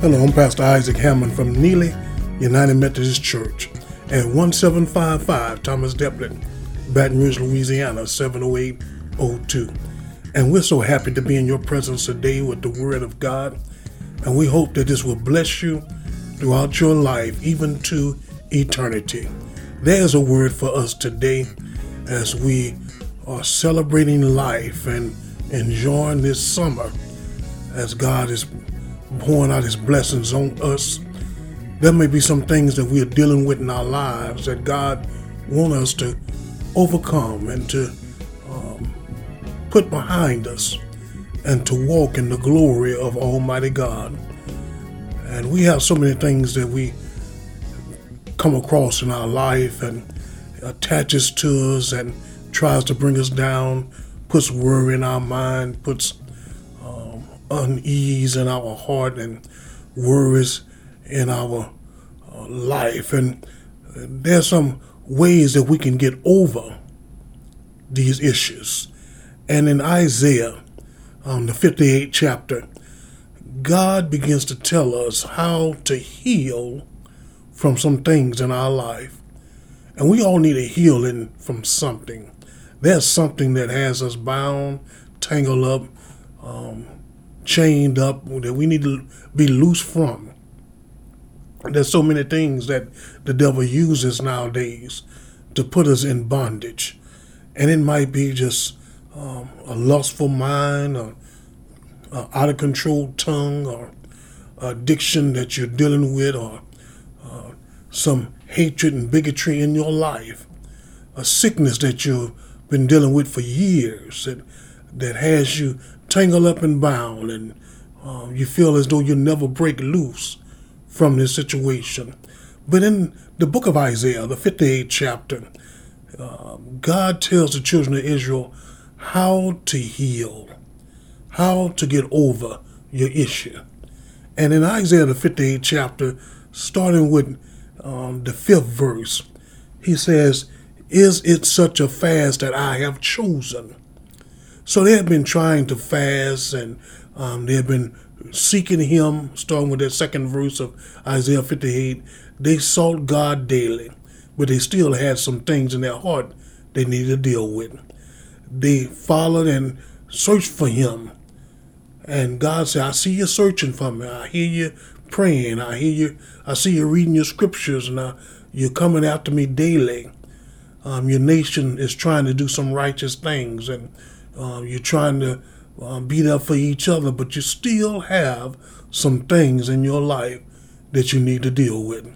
Hello, I'm Pastor Isaac Hammond from Neely United Methodist Church at 1755 Thomas Delpit, Baton Rouge, Louisiana 70802. And we're so happy to be in your presence today with the Word of God. And we hope that this will bless you throughout your life, even to eternity. There's a word for us today as we are celebrating life and enjoying this summer as God is pouring out his blessings on us. There may be some things that we are dealing with in our lives that God wants us to overcome and to um, put behind us and to walk in the glory of Almighty God. And we have so many things that we come across in our life and attaches to us and tries to bring us down, puts worry in our mind, puts unease in our heart and worries in our uh, life. And there's some ways that we can get over these issues. And in Isaiah, um, the 58th chapter, God begins to tell us how to heal from some things in our life. And we all need a healing from something. There's something that has us bound, tangled up, um, chained up that we need to be loose from. There's so many things that the devil uses nowadays to put us in bondage. And it might be just um, a lustful mind, or, out of control tongue, or addiction that you're dealing with, or uh, some hatred and bigotry in your life, a sickness that you've been dealing with for years that, that has you tangled up and bound, and um, you feel as though you'll never break loose from this situation. But in the book of Isaiah, the 58th chapter, uh, God tells the children of Israel how to heal, how to get over your issue. And in Isaiah, the 58th chapter, starting with um, the fifth verse, he says, Is it such a fast that I have chosen? So they had been trying to fast and um, they had been seeking Him, starting with that second verse of Isaiah 58. They sought God daily, but they still had some things in their heart they needed to deal with. They followed and searched for Him. And God said, I see you searching for me. I hear you praying. I hear you. I see you reading your scriptures, and I, you're coming after me daily. Um, your nation is trying to do some righteous things, and um, you're trying to um, be there for each other, but you still have some things in your life that you need to deal with.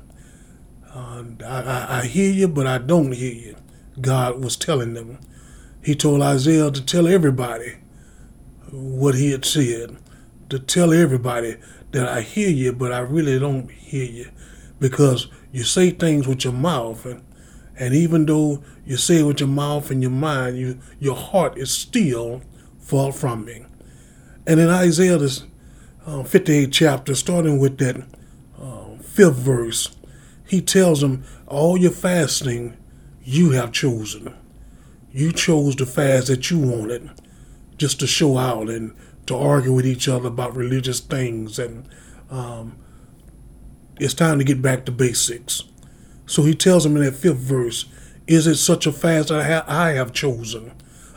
Uh, I, I, hear you, but I don't hear you. God was telling them. He told Isaiah to tell everybody what he had said, to tell everybody that I hear you, but I really don't hear you because you say things with your mouth and and even though you say it with your mouth and your mind, you your heart is still far from me. And in Isaiah, this uh, 58th chapter, starting with that uh, fifth verse, he tells them, All your fasting you have chosen. You chose the fast that you wanted just to show out and to argue with each other about religious things. And um, it's time to get back to basics. So he tells him in that fifth verse, Is it such a fast that I have chosen?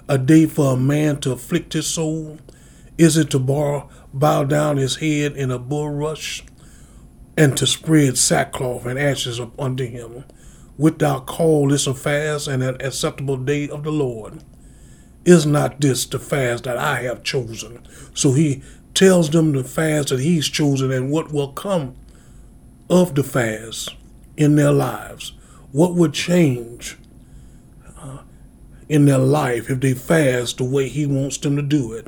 A day for a man to afflict his soul? Is it to bow, down his head in a bulrush and to spread sackcloth and ashes under him? Wilt thou call this a fast and an acceptable day of the Lord? Is not this the fast that I have chosen? So he tells them the fast that he's chosen and what will come of the fast in their lives? What would change uh, in their life if they fast the way He wants them to do it?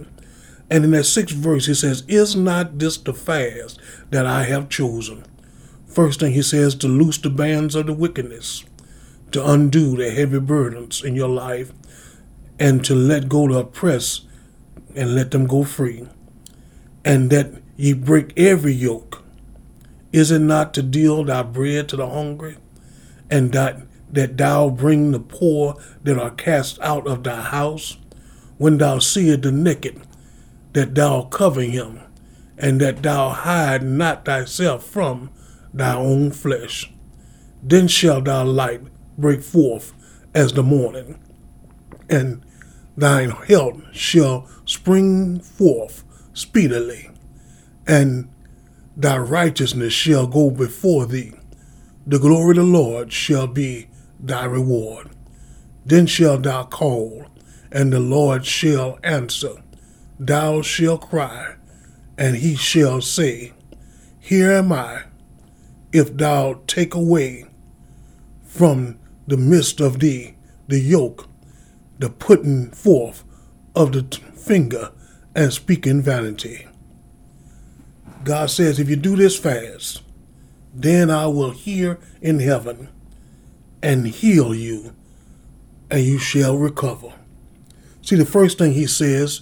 And in that sixth verse, He says, Is not this the fast that I have chosen? First thing He says, to loose the bands of the wickedness, to undo the heavy burdens in your life, and to let go the oppressed and let them go free. And that ye break every yoke is it not to deal thy bread to the hungry, and that, that thou bring the poor that are cast out of thy house? When thou seest the naked, that thou cover him, and that thou hide not thyself from thy own flesh. Then shall thy light break forth as the morning, and thine health shall spring forth speedily, and thy righteousness shall go before thee. The glory of the Lord shall be thy reward. Then shalt thou call, and the Lord shall answer. Thou shalt cry, and he shall say, Here am I. If thou take away from the midst of thee the yoke, the putting forth of the finger, and speaking vanity. God says, if you do this fast, then I will hear in heaven and heal you, and you shall recover. See, the first thing he says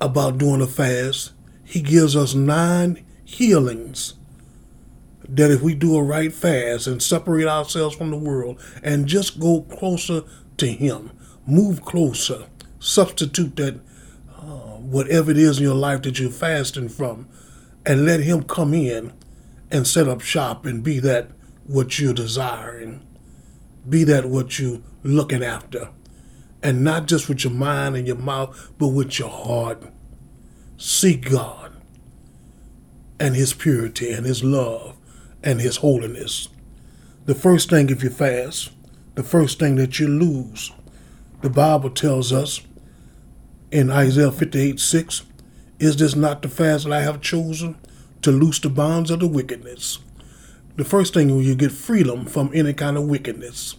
about doing a fast, he gives us nine healings that if we do a right fast and separate ourselves from the world and just go closer to him, move closer, substitute that whatever it is in your life that you're fasting from, and let him come in and set up shop and be that what you're desiring, be that what you're looking after, and not just with your mind and your mouth, but with your heart. Seek God and His purity and His love and His holiness. The first thing, if you fast, the first thing that you lose, the Bible tells us in Isaiah 58 6, is this not the fast that I have chosen to loose the bonds of the wickedness? The first thing you get freedom from any kind of wickedness,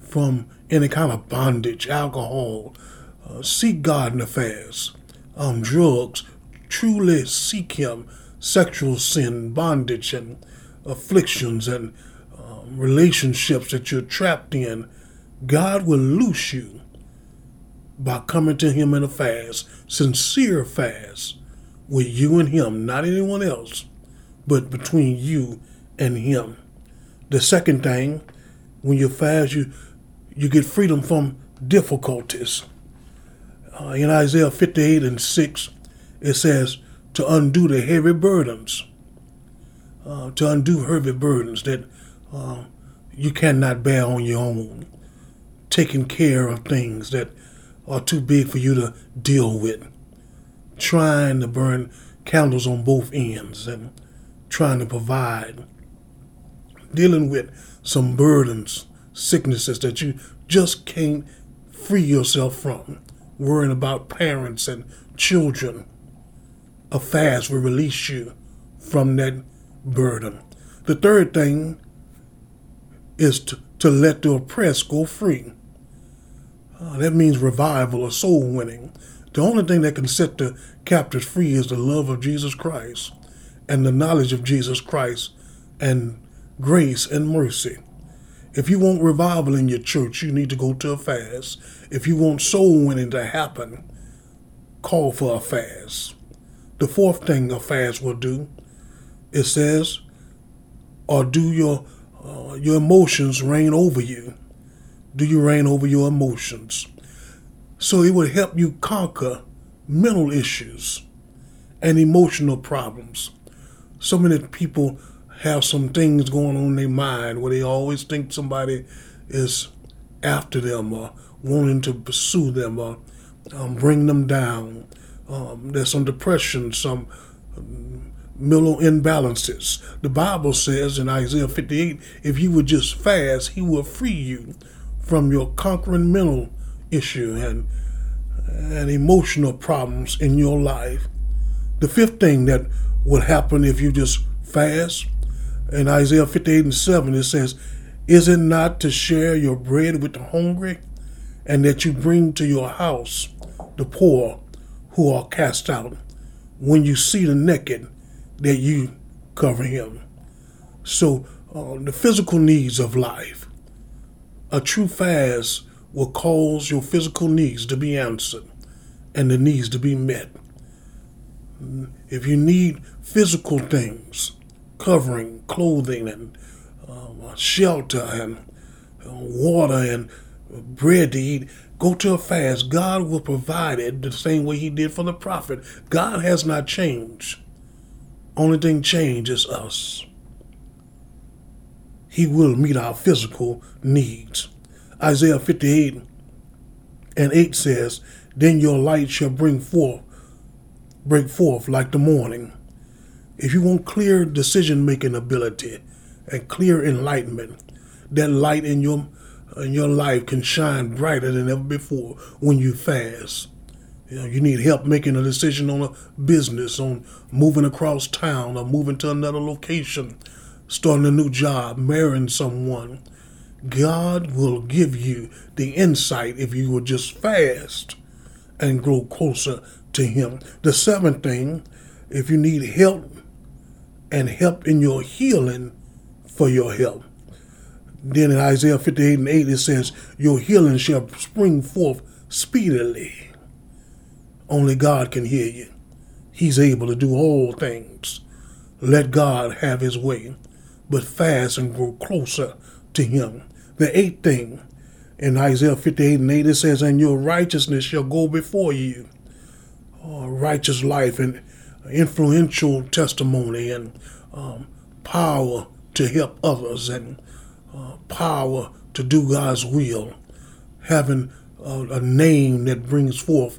from any kind of bondage, alcohol, uh, seek God in the fast, um, drugs, truly seek Him, sexual sin, bondage, and afflictions, and um, relationships that you're trapped in, God will loose you by coming to Him in a fast, sincere fast, with you and Him, not anyone else, but between you and Him. The second thing, when you fast, you you get freedom from difficulties. Uh, in Isaiah 58 and 6, it says to undo the heavy burdens, uh, to undo heavy burdens that uh, you cannot bear on your own, taking care of things that are too big for you to deal with, trying to burn candles on both ends and trying to provide dealing with some burdens, sicknesses that you just can't free yourself from, worrying about parents and children. A fast will release you from that burden. The third thing is to, to let the oppressed go free. Uh, that means revival or soul winning. The only thing that can set the captives free is the love of Jesus Christ and the knowledge of Jesus Christ and grace and mercy. If you want revival in your church, you need to go to a fast. If you want soul winning to happen, call for a fast. The fourth thing a fast will do, it says, or do your uh, your emotions reign over you? Do you reign over your emotions? So it would help you conquer mental issues and emotional problems. So many people have some things going on in their mind where they always think somebody is after them or wanting to pursue them or um, bring them down. Um, there's some depression, some um, mental imbalances. The Bible says in Isaiah 58 if you would just fast, He will free you from your conquering mental issue and, and emotional problems in your life. The fifth thing that would happen if you just fast in Isaiah 58 and 7, it says, Is it not to share your bread with the hungry, and that you bring to your house the poor who are cast out? When you see the naked, that you cover him. So, uh, the physical needs of life, a true fast will cause your physical needs to be answered and the needs to be met. If you need physical things, covering, clothing, and uh, shelter, and uh, water, and bread to eat, Go to a fast. God will provide it the same way He did for the prophet. God has not changed. Only thing changed is us. He will meet our physical needs. Isaiah 58 and 8 says, Then your light shall bring forth, break forth like the morning. If you want clear decision making ability and clear enlightenment, that light in your in your life can shine brighter than ever before when you fast. You know, you need help making a decision on a business, on moving across town or moving to another location, starting a new job, marrying someone. God will give you the insight if you will just fast and grow closer to Him. The seventh thing, if you need help and help in your healing for your help. Then in Isaiah 58 and 8, it says, Your healing shall spring forth speedily. Only God can hear you. He's able to do all things. Let God have his way, but fast and grow closer to him. The eighth thing in Isaiah 58 and 8, it says, And your righteousness shall go before you. Oh, righteous life and influential testimony and um, power to help others and uh, power to do God's will, having a name that brings forth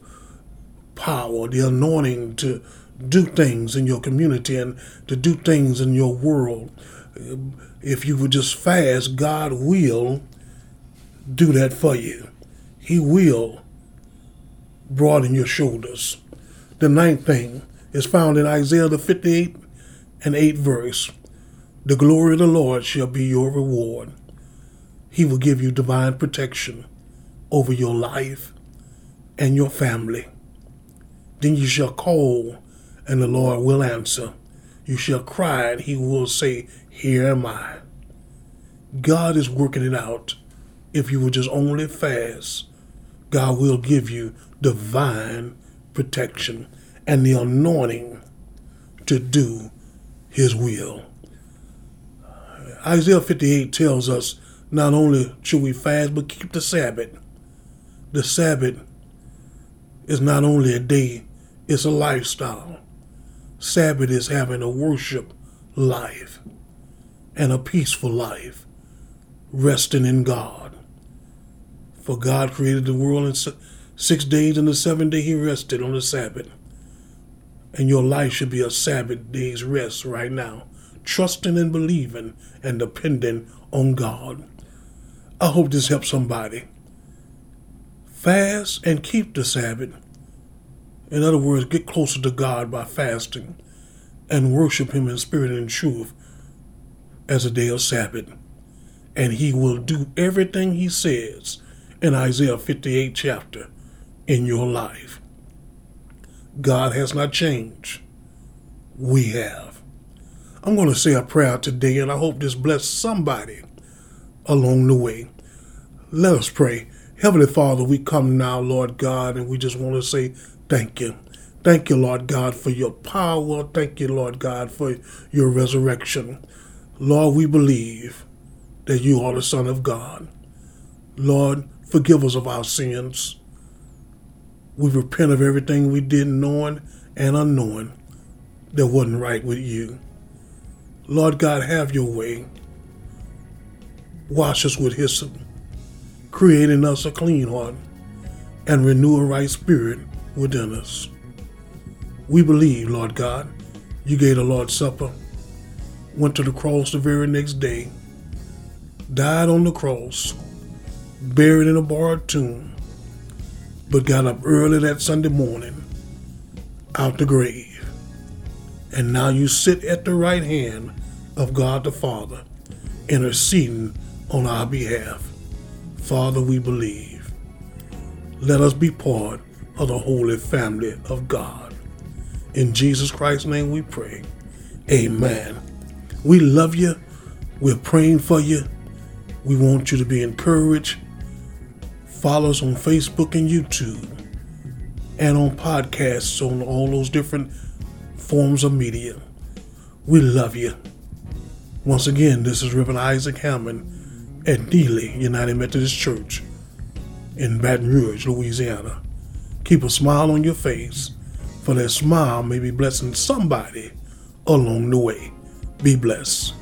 power, the anointing to do things in your community and to do things in your world. If you would just fast, God will do that for you. He will broaden your shoulders. The ninth thing is found in Isaiah the 58 and 8 verse. The glory of the Lord shall be your reward. He will give you divine protection over your life and your family. Then you shall call, and the Lord will answer. You shall cry, and he will say, Here am I. God is working it out. If you will just only fast, God will give you divine protection and the anointing to do his will. Isaiah 58 tells us not only should we fast, but keep the Sabbath. The Sabbath is not only a day, it's a lifestyle. Sabbath is having a worship life and a peaceful life, resting in God. For God created the world in six days, and the seventh day He rested on the Sabbath. And your life should be a Sabbath day's rest right now trusting and believing and depending on God. I hope this helps somebody. Fast and keep the Sabbath. In other words, get closer to God by fasting and worship Him in spirit and truth as a day of Sabbath. And He will do everything He says in Isaiah 58 chapter in your life. God has not changed. We have. I'm going to say a prayer today, and I hope this bless somebody along the way. Let us pray. Heavenly Father, we come now, Lord God, and we just want to say thank you. Thank you, Lord God, for your power. Thank you, Lord God, for your resurrection. Lord, we believe that you are the Son of God. Lord, forgive us of our sins. We repent of everything we did knowing and unknowing that wasn't right with you. Lord God, have your way. Wash us with hyssop, creating us a clean heart, and renew a right spirit within us. We believe, Lord God, you gave the Lord's Supper, went to the cross the very next day, died on the cross, buried in a borrowed tomb, but got up early that Sunday morning out the grave. And now you sit at the right hand of God the Father, interceding on our behalf. Father, we believe. Let us be part of the holy family of God. In Jesus Christ's name we pray. Amen. We love you. We're praying for you. We want you to be encouraged. Follow us on Facebook and YouTube and on podcasts on all those different forms of media. We love you. Once again, this is Reverend Isaac Hammond at Neely United Methodist Church in Baton Rouge, Louisiana. Keep a smile on your face, for that smile may be blessing somebody along the way. Be blessed.